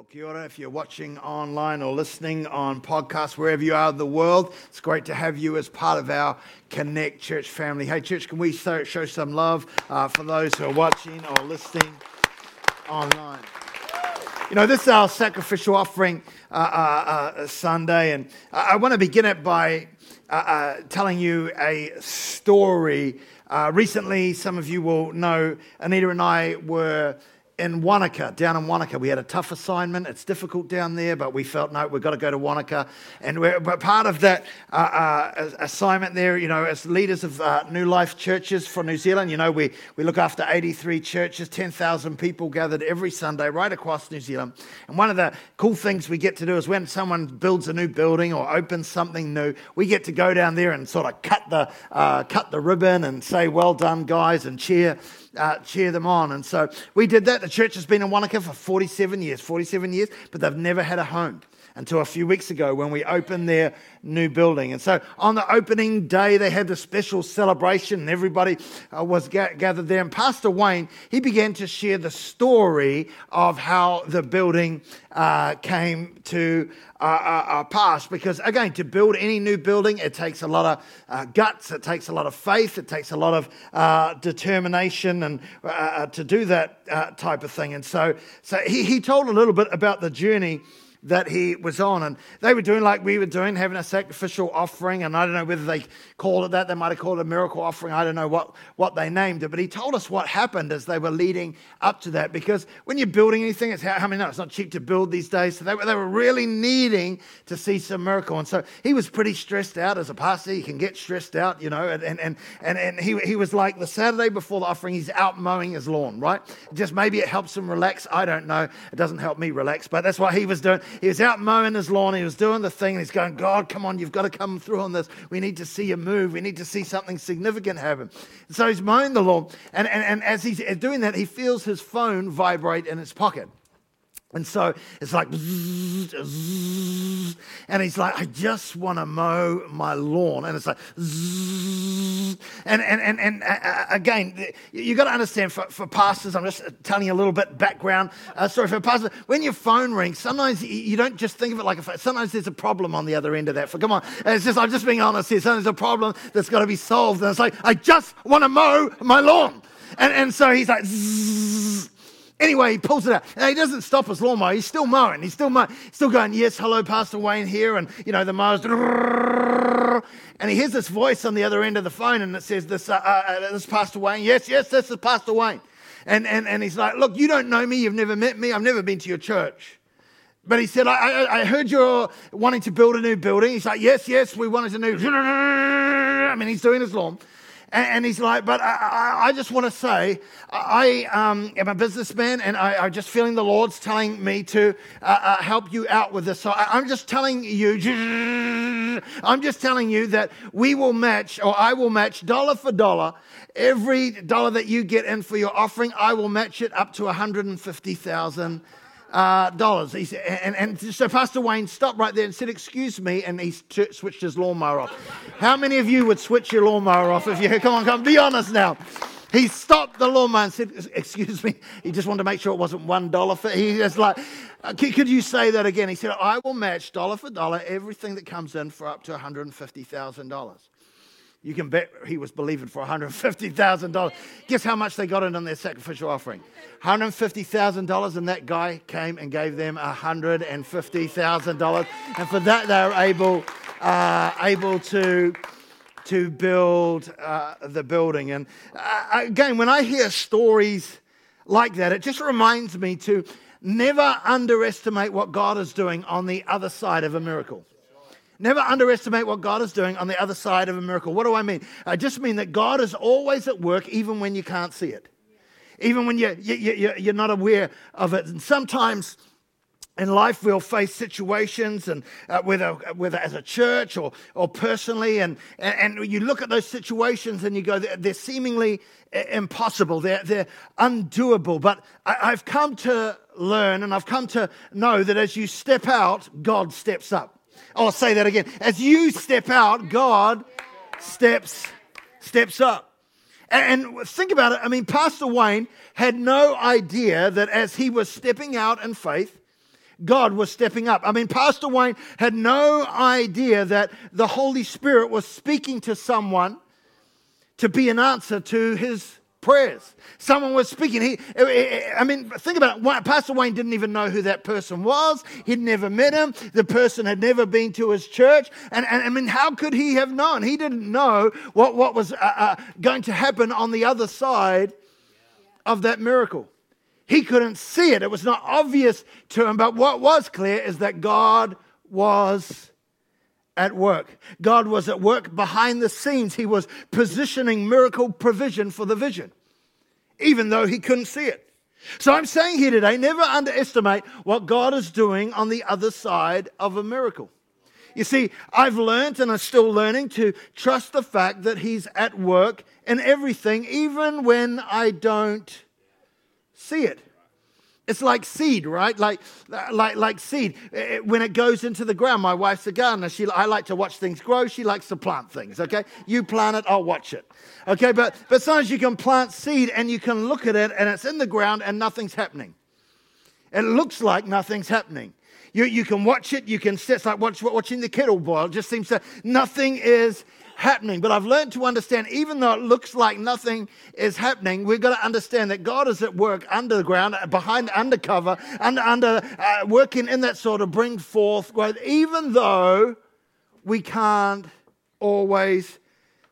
Well, kia ora. If you're watching online or listening on podcasts, wherever you are in the world, it's great to have you as part of our Connect Church family. Hey, church, can we show some love uh, for those who are watching or listening online? You know, this is our sacrificial offering uh, uh, uh Sunday, and I want to begin it by uh, uh, telling you a story. recently, some of you will know Anita and I were in Wanaka, down in Wanaka. We had a tough assignment. It's difficult down there, but we felt, no, we've got to go to Wanaka. And we're, but part of that uh, uh, assignment there, you know, as leaders of uh, New Life churches for New Zealand, you know, we, we look after 83 churches, 10,000 people gathered every Sunday right across New Zealand. And one of the cool things we get to do is when someone builds a new building or opens something new, we get to go down there and sort of cut the, uh, cut the ribbon and say, well done, guys, and cheer uh, cheer them on. And so we did that. The church has been in Wanaka for 47 years, 47 years, but they've never had a home until a few weeks ago when we opened their new building. And so on the opening day, they had a special celebration and everybody uh, was ga- gathered there. And Pastor Wayne, he began to share the story of how the building uh, came to uh, uh, uh pass. Because again, to build any new building, it takes a lot of uh, guts, it takes a lot of faith, it takes a lot of determination and to do that type of thing. And so, so he, he told a little bit about the journey that he was on. And they were doing like we were doing, having a sacrificial offering. And I don't know whether they called it that. They might have called it a miracle offering. I don't know what, what they named it. But he told us what happened as they were leading up to that. Because when you're building anything, it's how, many know it's not cheap to build these days. So they, they were really needing to see some miracle. And so he was pretty stressed out as a pastor. He can get stressed out, you know. And, and, and, and, and he, he was like the Saturday before the offering, he's out mowing his lawn, right? Just maybe it helps him relax. I don't know. It doesn't help me relax. But that's what he was doing. He was out mowing his lawn. He was doing the thing. And he's going, God, come on, you've got to come through on this. We need to see you move. We need to see something significant happen. And so he's mowing the lawn. And, and, and as he's doing that, he feels his phone vibrate in his pocket. And so it's like, and he's like, I just want to mow my lawn. And it's like, and, and, and, and uh, uh again, you've got to understand for, for pastors, I'm just telling you a little bit background. Uh, sorry, for pastors, when your phone rings, sometimes you don't just think of it like a phone. Sometimes there's a problem on the other end of that. For come on, it's just, I'm just being honest here. Sometimes there's a problem that's got to be solved. And it's like, I just want to mow my lawn. And, and so he's like, zzz, Anyway, he pulls it out. Now, he doesn't stop his lawnmower. He's still mowing. He's still mowing. Still going, yes, hello, Pastor Wayne here. And, you know, the mower's... And he hears this voice on the other end of the phone and it says, this, uh, uh, uh, this Pastor Wayne. Yes, yes, this is Pastor Wayne. And, and, and he's like, look, you don't know me. You've never met me. I've never been to your church. But he said, I, I, I heard you're wanting to build a new building. He's like, yes, yes, we wanted to new. I mean, he's doing his lawn. And, he's like, but I, I just want to say, I um, am a businessman and I, am just feeling the Lord's telling me to uh, uh, help you out with this. So I, I'm just telling you, I'm just telling you that we will match, or I will match dollar for dollar, every dollar that you get in for your offering, I will match it up to 150,000 uh, dollars. He said, and, and so Pastor Wayne stopped right there and said, Excuse me. And he t- switched his lawnmower off. How many of you would switch your lawnmower off if you, come on, come, be honest now. He stopped the lawnmower and said, Excuse me. He just wanted to make sure it wasn't one dollar for. He was like, uh, Could you say that again? He said, I will match dollar for dollar everything that comes in for up to $150,000. You can bet he was believing for $150,000. Guess how much they got in on their sacrificial offering? $150,000, and that guy came and gave them $150,000. And for that, they were able, uh, able to, to build uh, the building. And uh, again, when I hear stories like that, it just reminds me to never underestimate what God is doing on the other side of a miracle. Never underestimate what God is doing on the other side of a miracle. What do I mean? I just mean that God is always at work even when you can't see it, even when you, you, you, you're not aware of it. And sometimes in life we'll face situations and uh, whether, whether as a church or, or personally and, and, you look at those situations and you go they're, they're seemingly impossible they're, they're undoable but I, i've come to learn and i've come to know that as you step out god steps up I'll say that again. As you step out, God steps steps up. And think about it. I mean, Pastor Wayne had no idea that as he was stepping out in faith, God was stepping up. I mean, Pastor Wayne had no idea that the Holy Spirit was speaking to someone to be an answer to his prayers. Someone was speaking. He, I mean, think about it. Pastor Wayne didn't even know who that person was. He'd never met him. The person had never been to his church. And, and I mean, how could he have known? He didn't know what, what was uh, uh, going to happen on the other side of that miracle. He couldn't see it. It was not obvious to him. But what was clear is that God was at work. God was at work behind the scenes. He was positioning miracle provision for the vision, even though he couldn't see it. So I'm saying here today never underestimate what God is doing on the other side of a miracle. You see, I've learned and I'm still learning to trust the fact that He's at work in everything, even when I don't see it. It's like seed, right? Like, like, like seed. Eh, eh, when it goes into the ground, my wife's a gardener. She, I like to watch things grow. She likes to plant things, okay? You plant it, I'll watch it. Okay, but, but sometimes you can plant seed and you can look at it and it's in the ground and nothing's happening. It looks like nothing's happening. You, you can watch it, you can sit, it's like watch, watching the kettle boil. It just seems to, nothing is happening. But I've learned to understand, even though it looks like nothing is happening, we've got to understand that God is at work underground, behind, the undercover, under, under uh, working in that sort of bring forth growth, even though we can't always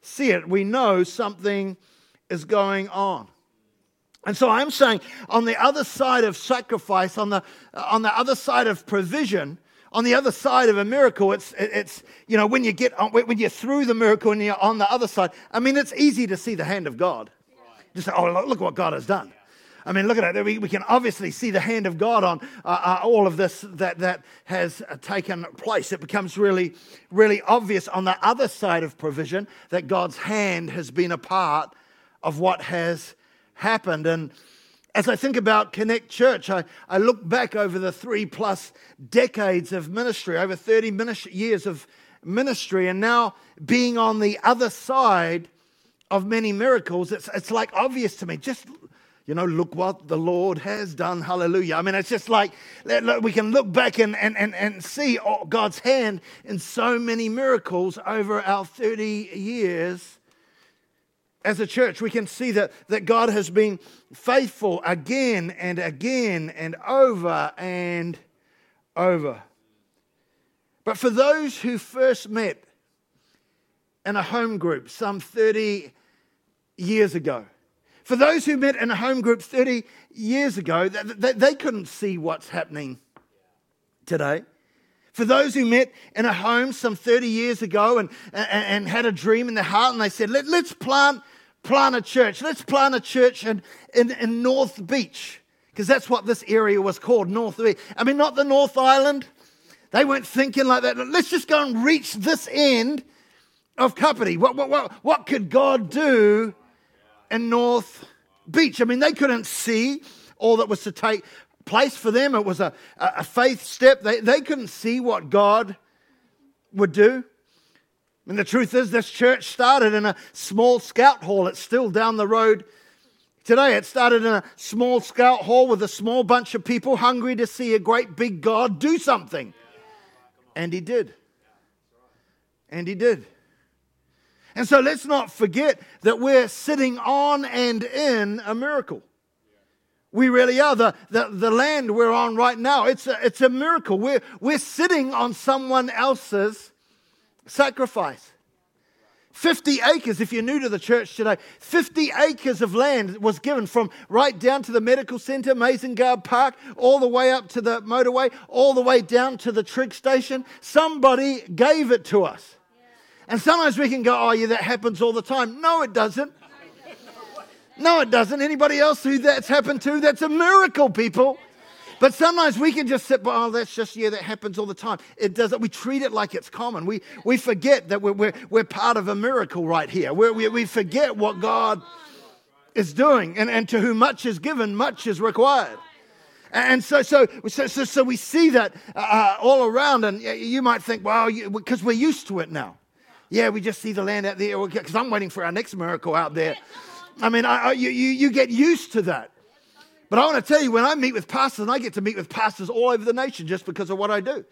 see it. We know something is going on. And so I'm saying on the other side of sacrifice, on the, on the other side of provision, on the other side of a miracle, it's, it's you know, when you get, on, when you're through the miracle and you're on the other side, I mean, it's easy to see the hand of God. Just say, oh, look, what God has done. I mean, look at it. We, we can obviously see the hand of God on uh, uh, all of this that, that has uh, taken place. It becomes really, really obvious on the other side of provision that God's hand has been a part of what has happened. And as I think about Connect Church, I, I look back over the three plus decades of ministry, over 30 ministry, years of ministry, and now being on the other side of many miracles, it's, it's like obvious to me. Just, you know, look what the Lord has done. Hallelujah. I mean, it's just like we can look back and, and, and, and see oh, God's hand in so many miracles over our 30 years as a church, we can see that, that God has been faithful again and again and over and over. But for those who first met in a home group some 30 years ago, for those who met in a home group 30 years ago, they, they couldn't see what's happening today. For those who met in a home some 30 years ago and, and, and had a dream in their heart and they said, Let, us plant plant a church. Let's plant a church in, in, in North Beach, because that's what this area was called, North Beach. I mean, not the North Island. They weren't thinking like that. Let's just go and reach this end of Kapiti. What, what, what, what could God do in North Beach? I mean, they couldn't see all that was to take place for them. It was a, a faith step. They, they couldn't see what God would do. And the truth is, this church started in a small scout hall. It's still down the road today. It started in a small scout hall with a small bunch of people hungry to see a great big God do something. And he did. And he did. And so let's not forget that we're sitting on and in a miracle. We really are. The, the, the land we're on right now, it's a, it's a miracle. We're, we're sitting on someone else's sacrifice. 50 acres, if you're new to the church today, 50 acres of land was given from right down to the medical center, Mazengarb Park, all the way up to the motorway, all the way down to the Trig station. Somebody gave it to us. And sometimes we can go, oh, yeah, that happens all the time. No, it doesn't. No, it doesn't. Anybody else who that's happened to, that's a miracle, people. But sometimes we can just sit, by, oh, that's just, yeah, that happens all the time. It doesn't. We treat it like it's common. We, we forget that we're, we're, we're part of a miracle right here. We're, we, we forget what God is doing. And, and to whom much is given, much is required. And so, so, so, so, so we see that uh, uh all around, and you might think, well, because we're used to it now. Yeah, we just see the land out there, because I'm waiting for our next miracle out there. I mean, I, I, you, you get used to that. But I want to tell you, when I meet with pastors, and I get to meet with pastors all over the nation just because of what I do.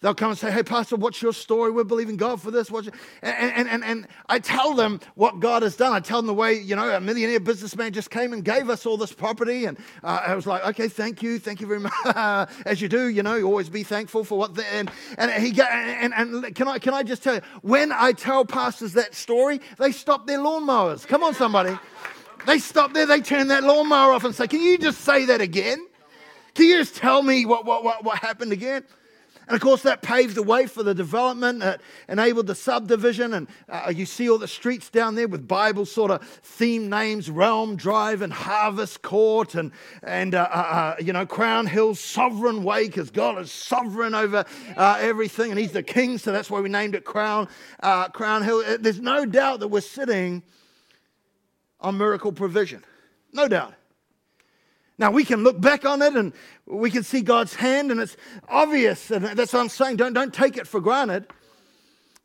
They'll come and say, Hey, Pastor, what's your story? We're believing God for this. What's and, and, and, and I tell them what God has done. I tell them the way, you know, a millionaire businessman just came and gave us all this property. And uh, I was like, Okay, thank you. Thank you very much. As you do, you know, you always be thankful for what. The, and, and, he got, and, and can, I, can I just tell you, when I tell pastors that story, they stop their lawnmowers. Come on, somebody. They stop there, they turn that lawnmower off and say, Can you just say that again? Can you just tell me what, what, what, what happened again? And of course, that paved the way for the development, it enabled the subdivision. And uh, you see all the streets down there with Bible sort of theme names Realm Drive and Harvest Court and, and uh, uh, uh you know, Crown Hill Sovereign Way because God is sovereign over uh, everything and He's the King. So that's why we named it Crown, uh, Crown Hill. There's no doubt that we're sitting on miracle provision. No doubt. Now, we can look back on it and we can see God's hand, and it's obvious. And that's what I'm saying. Don't, don't take it for granted.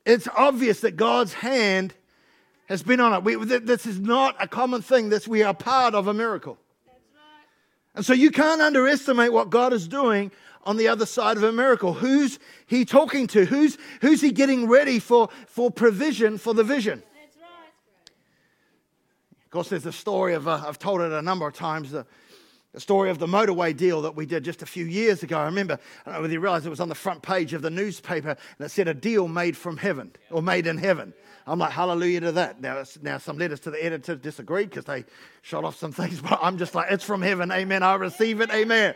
It's obvious that God's hand has been on it. We, this is not a common thing. This we are part of a miracle. And so you can't underestimate what God is doing on the other side of a miracle. Who's he talking to? Who's, who's he getting ready for, for provision for the vision? Course, there's a story of, uh, I've told it a number of times, the, the story of the motorway deal that we did just a few years ago. I remember, I don't know whether you realize it was on the front page of the newspaper and it said a deal made from heaven or made in heaven. I'm like, hallelujah to that. Now, now some letters to the editor disagreed because they shot off some things, but I'm just like, it's from heaven. Amen. I receive it. Amen.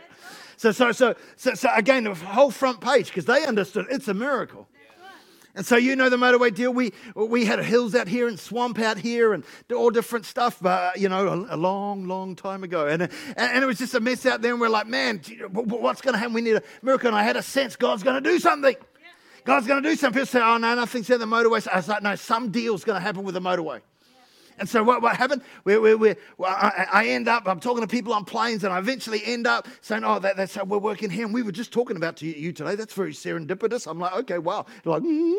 So, so, so, so, so again, the whole front page because they understood it's a miracle. And so you know the motorway deal. We we had hills out here and swamp out here and all different stuff, but uh, you know, a, a long, long time ago. And, uh, and, and it was just a mess out there. And we're like, man, what's going to happen? We need a miracle. And I had a sense God's going to do something. God's going to do something. People say, oh no, nothing's in the motorway. So I was like, no, some deal's going to happen with the motorway. And so what, what happened? We, we, we, I, I, end up, I'm talking to people on planes, and I eventually end up saying, oh, that, that's how we're working here. And we were just talking about to you today. That's very serendipitous. I'm like, okay, wow. They're like, mm,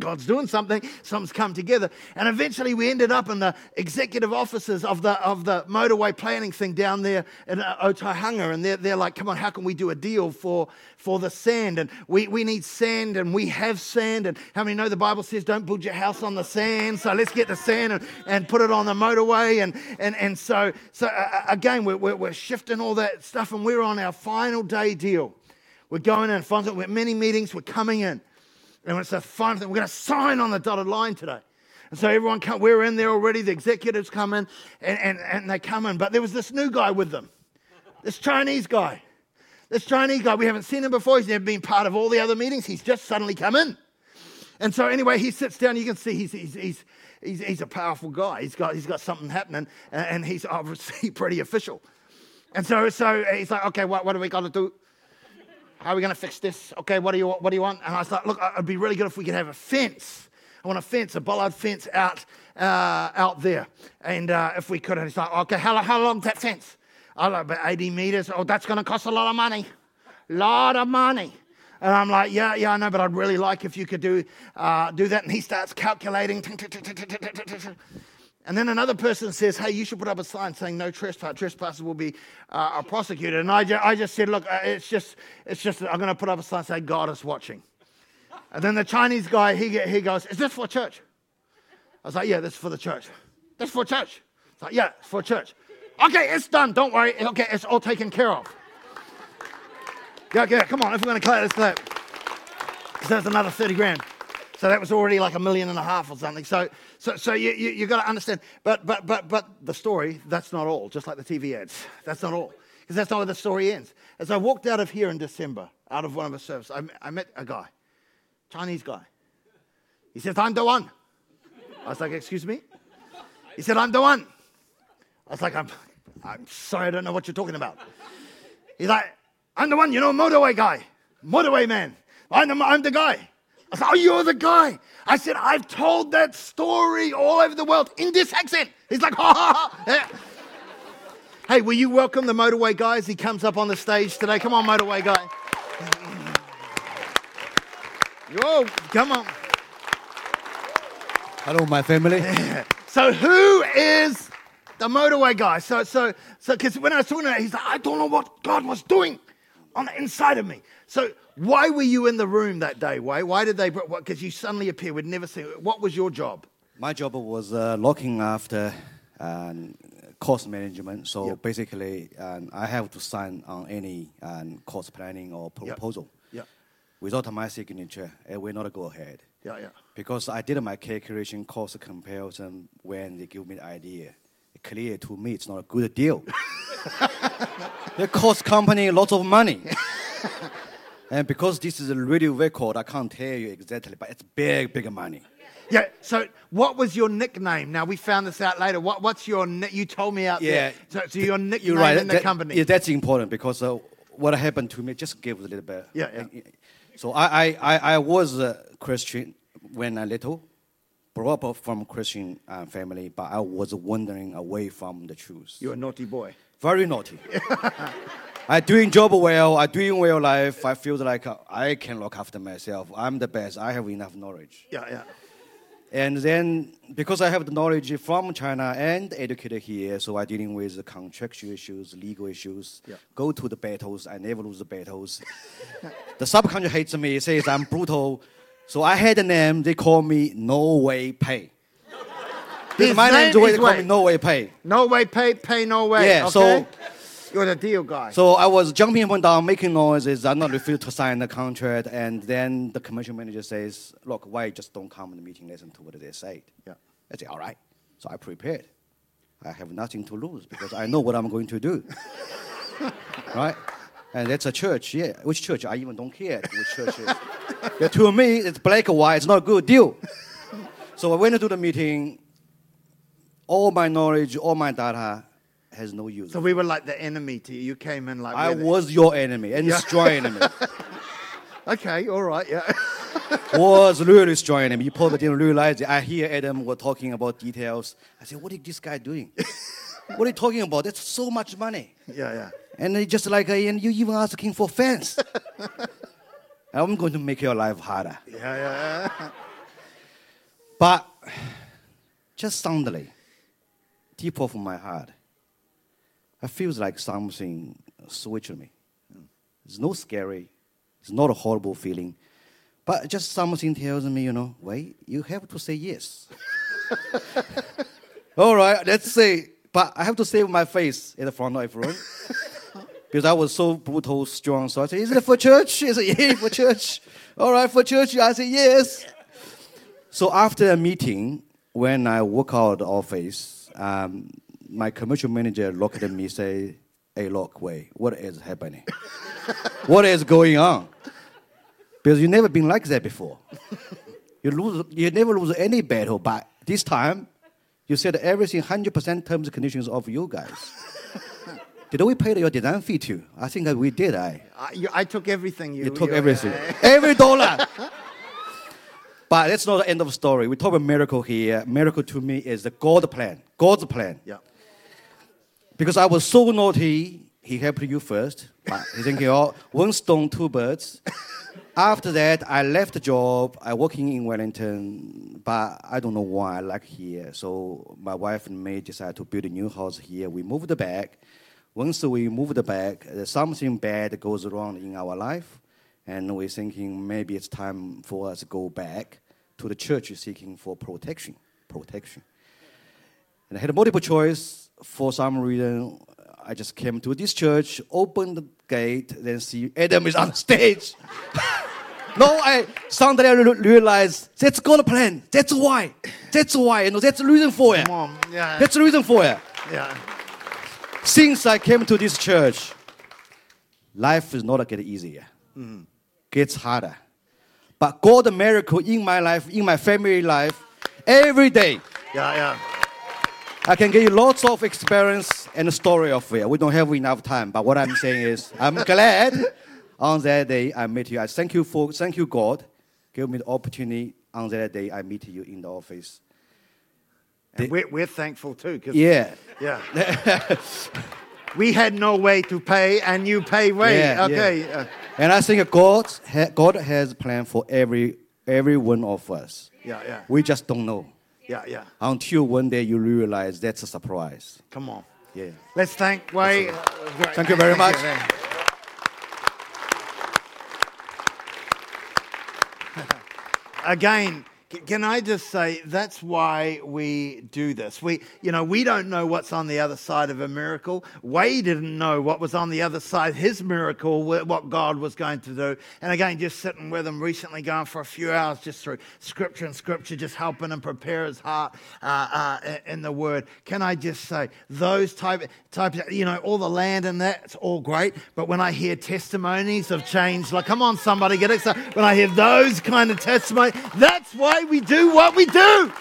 God's doing something. Something's come together. And eventually we ended up in the executive offices of the, of the motorway planning thing down there in uh, Otaihanga. And they're, they're like, come on, how can we do a deal for, for the sand? And we, we need sand, and we have sand. And how many know the Bible says, don't build your house on the sand? So let's get the sand and, and put it on the motorway. And, and, and so, so uh, again, we're, we're, we're, shifting all that stuff, and we're on our final day deal. We're going in, final, we're many meetings, we're coming in. And it's a final thing. We're going to sign on the dotted line today. And so everyone come, we're in there already. The executives come in and, and, and they come in. But there was this new guy with them, this Chinese guy. This Chinese guy, we haven't seen him before. He's never been part of all the other meetings. He's just suddenly come in. And so anyway, he sits down. You can see he's, he's, he's, he's, he's a powerful guy. He's got, he's got something happening, and he's obviously pretty official. And so, so he's like, okay, what, what do we got to do? How are we going to fix this? Okay, what do you what do you want? And I was like, look, it'd be really good if we could have a fence. I want a fence, a bollard fence out uh, out there, and uh, if we could. And he's like, okay, how how long's that fence? I like about 80 meters. Oh, that's going to cost a lot of money. Lot of money. And I'm like, yeah, yeah, I know, but I'd really like if you could do, uh, do that. And he starts calculating. And then another person says, hey, you should put up a sign saying no trespass. Trespassers will be uh, prosecuted. And I, ju- I just said, look, uh, it's just, it's just, I'm going to put up a sign saying God is watching. And then the Chinese guy, he, he goes, is this for church? I was like, yeah, this is for the church. This is for church. It's like, yeah, it's for church. Okay, it's done. Don't worry. Okay, it's all taken care of. Yeah, yeah, come on. If we're going to clear this, clear. So there's another 30 grand. So that was already like a million and a half or something. So, so, so you, you, you got to understand. But, but, but, but the story, that's not all, just like the TV ads. That's not all. Because that's not where the story ends. As I walked out of here in December, out of one of the services, I, I met a guy, Chinese guy. He says, I'm the one. I was like, excuse me? He said, I'm the one. I was like, I'm, I'm sorry, I don't know what you're talking about. He's like, I'm the one, you know, motorway guy, motorway man. I'm the, I'm the guy. I said, Oh, you're the guy. I said, I've told that story all over the world in this accent. He's like, Ha ha ha. Hey, will you welcome the motorway guy as he comes up on the stage today? Come on, motorway guy. Yo, come on. Hello, my family. So, who is the motorway guy. So, so, so, because when I was talking to him, he's like, I don't know what God was doing on the inside of me. So, why were you in the room that day? Why? Why did they? Because you suddenly appear. We'd never seen. What was your job? My job was uh, looking after um, cost management. So Yep. basically, um, I have to sign on any um, cost planning or Yep. proposal. Yeah, Without my signature, it will not go ahead. yeah, yeah. Because I did my calculation cost comparison when they give me the idea. Clear to me it's not a good deal. it cost company lots of money. and because this is a radio record, I can't tell you exactly, but it's big, big money. Yeah. So, what was your nickname? Now we found this out later. What, what's your? You told me out Yeah. there. So, so your nickname You're right. in the that- company. Yeah, that's important because uh, what happened to me just give a little bit. Yeah, yeah. So I, I, I, I was a Christian when I little, brought up from Christian uh, family, but I was wandering away from the truth. You're a naughty boy. Very naughty. I doing job well. I doing well life. I feel like I can look after myself. I'm the best. I have enough knowledge. Yeah, yeah. And then because I have the knowledge from China and educated here, so I'm dealing with contractual issues, legal issues. Yeah. Go to the battles. I never lose the battles. the subcontractor hates me, says I'm brutal. So I had a name. They call me No Way Pay. His my name name's the way they call me No Way Pay. No way, pay, pay no way. Yeah, okay? so- you're the deal guy. So I was jumping up and down, making noises. I'm not refused to sign the contract. And then the commercial manager says, look, why just don't come to the meeting, listen to what they say. Yeah. I say, all right. So I prepared. I have nothing to lose because I know what I'm going to do. right? And that's a church, yeah. Which church? I even don't care which church is. yeah, to me, it's black or white. It's not a good deal. so I went into the meeting. All my knowledge, all my data has no use. So we were like the enemy to you. You came in like I was your enemy and Yeah. strong enemy. Okay, all right, yeah. was really strong enemy. You probably didn't realize it. I hear Adam were talking about details. I said, what is this guy doing? what are you talking about? That's so much money. yeah, yeah. And they just like, uh, and you even asking for fans. I'm going to make your life harder. Yeah, yeah, yeah. But just suddenly, deep of my heart, I feels like something switched me. It's not scary. It's not a horrible feeling. But just something tells me, you know, wait, you have to say yes. All right, let's say. But I have to save my face in the front of everyone. because I was so brutal, strong. So I said, is it for church? He said, yeah, for church. All right, for church. I said, yes. So after a meeting, when I walk out of the office, um, my commercial manager looked at me and say, hey, look, wait, what is happening? what is going on? Because you never been like that before. you lose, you never lose any battle, but this time, you said everything 100% terms and conditions of you guys. did we pay your design fee too? I think that we did. I. I, you, I took everything you You took you- everything. Every dollar. but that's not the end of the story. We talk about miracle here. Miracle to me is the God plan. God's plan. Yeah. Because I was so naughty, he helped you first. But he thinking, oh, one stone, two birds. After that, I left the job. I working in Wellington, but I don't know why I like here. So my wife and me decided to build a new house here. We moved back. Once we moved back, something bad goes wrong in our life, and we're thinking maybe it's time for us to go back to the church seeking for protection. Protection. And I had a multiple choice. For some reason, I just came to this church, opened the gate, then see Adam is on stage. no, I suddenly I re- realized that's God's plan. That's why. That's why. You know, that's the reason for it. On, yeah. That's the reason for it. Yeah. Since I came to this church, life is not getting easier. Mm-hmm. Gets harder. But God miracle in my life, in my family life, every day. Yeah, yeah. I can give you lots of experience and a story of it. We don't have enough time, but what I'm saying is, I'm glad on that day I met you. I thank you for, thank you God, give me the opportunity on that day I meet you in the office. And we're, we're thankful too. Yeah, Yeah. we had no way to pay, and you pay way. Yeah, okay. uh, and I think God, God has a plan for every every one of us. yeah, yeah. We just don't know. Yeah, yeah. Until one day you realize that's a surprise. Come on. Yeah. Let's thank Wei. Thank you very much. Again, c- can I just say that's why we do this? We, you know, we don't know what's on the other side of a miracle. Wade didn't know what was on the other side, his miracle, what God was going to do. And again, just sitting with him recently, going for a few hours just through scripture and scripture, just helping him prepare his heart uh, uh, in the Word. Can I just say those type type, you know, all the land and that, it's all great. But when I hear testimonies of change, like, come on, somebody, get excited. When I hear those kind of testimonies, that's why we do what we do.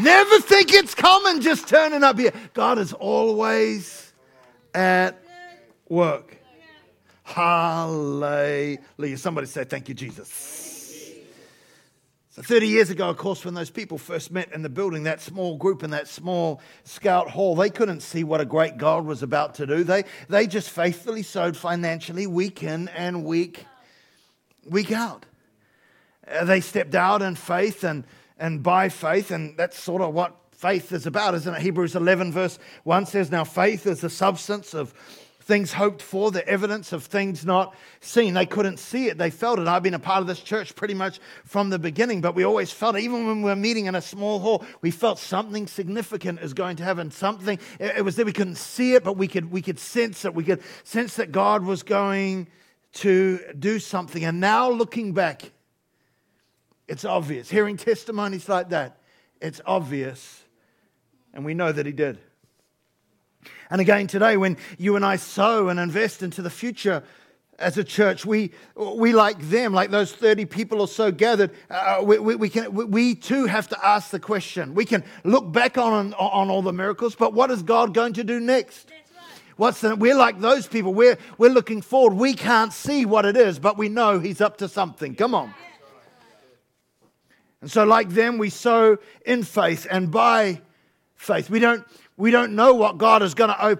Never think it's common just turning up here. God is always at work. Hallelujah. Somebody say, Thank you, Jesus. So 30 years ago, of course, when those people first met in the building, that small group in that small scout hall, they couldn't see what a great God was about to do. They, they just faithfully sowed financially week in and week, week out. Uh, they stepped out in faith and, and by faith, and that's sort of what faith is about, isn't it? Hebrews 11, verse 1 says, Now faith is the substance of things hoped for, the evidence of things not seen. They couldn't see it, they felt it. I've been a part of this church pretty much from the beginning, but we always felt it. Even when we were meeting in a small hall, we felt something significant is going to happen. Something, it was there. We couldn't see it, but we could, we could sense it. We could sense that God was going to do something. And now looking back, it's obvious. Hearing testimonies like that, it's obvious. And we know that He did. And again, today, when you and I sow and invest into the future as a church, we, we like them, like those 30 people or so gathered, uh, we, we, we, can, we, too have to ask the question. We can look back on, on all the miracles, but what is God going to do next? What's the, we're like those people. We're, we're looking forward. We can't see what it is, but we know He's up to something. Come on. And so, like them, we sow in faith and by faith. We don't, we don't know what God is going to open.